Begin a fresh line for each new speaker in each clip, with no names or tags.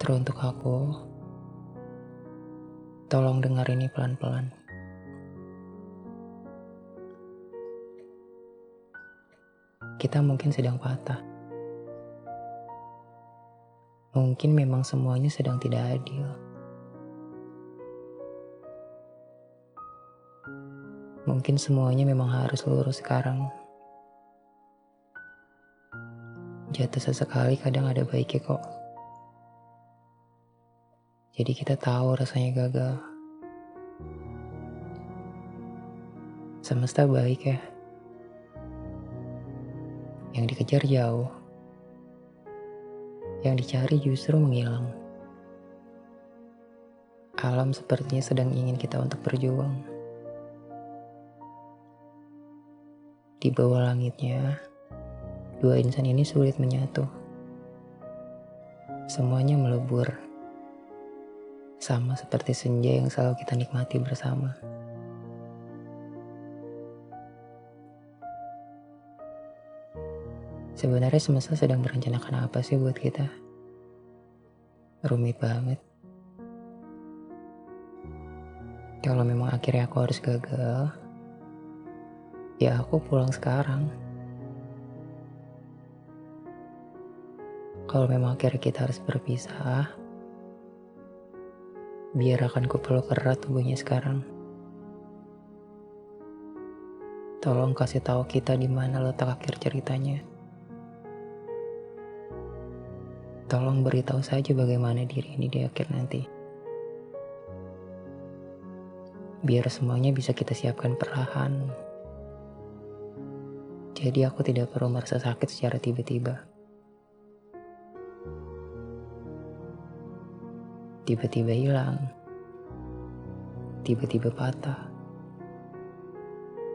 Teruntuk aku, tolong dengar ini pelan-pelan. Kita mungkin sedang patah. Mungkin memang semuanya sedang tidak adil. Mungkin semuanya memang harus lurus sekarang. Jatuh sesekali kadang ada baiknya kok. Jadi kita tahu rasanya gagal. Semesta baik ya. Yang dikejar jauh. Yang dicari justru menghilang. Alam sepertinya sedang ingin kita untuk berjuang. Di bawah langitnya, dua insan ini sulit menyatu. Semuanya melebur. Sama seperti senja yang selalu kita nikmati bersama. Sebenarnya semesta sedang merencanakan apa sih buat kita? Rumit banget. Kalau memang akhirnya aku harus gagal, ya aku pulang sekarang. Kalau memang akhirnya kita harus berpisah, biar akan kupeluk erat tubuhnya sekarang. Tolong kasih tahu kita di mana letak akhir ceritanya. Tolong beritahu saja bagaimana diri ini di akhir nanti. Biar semuanya bisa kita siapkan perlahan. Jadi aku tidak perlu merasa sakit secara tiba-tiba. Tiba-tiba hilang. Tiba-tiba patah.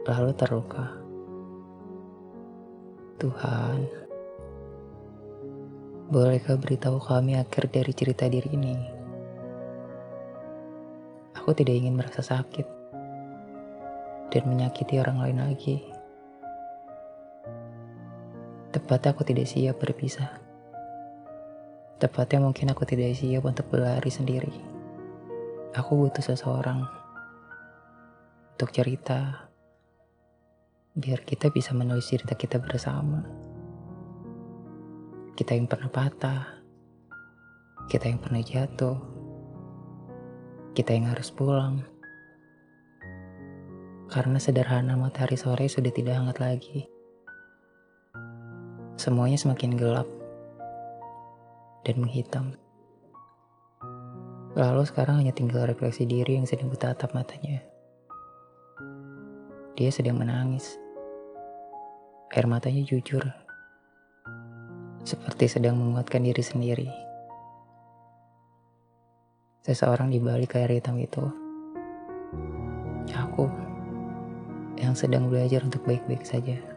Lalu terluka. Tuhan, Bolehkah beritahu kami akhir dari cerita diri ini? Aku tidak ingin merasa sakit dan menyakiti orang lain lagi. Tepatnya aku tidak siap berpisah. Tepatnya mungkin aku tidak siap untuk berlari sendiri. Aku butuh seseorang untuk cerita, biar kita bisa menulis cerita kita bersama. Kita yang pernah patah, kita yang pernah jatuh, kita yang harus pulang. Karena sederhana matahari sore sudah tidak hangat lagi. Semuanya semakin gelap dan menghitam. Lalu sekarang hanya tinggal refleksi diri yang sedang bertatap matanya. Dia sedang menangis. Air matanya jujur seperti sedang menguatkan diri sendiri. Seseorang di balik air hitam itu, aku yang sedang belajar untuk baik-baik saja.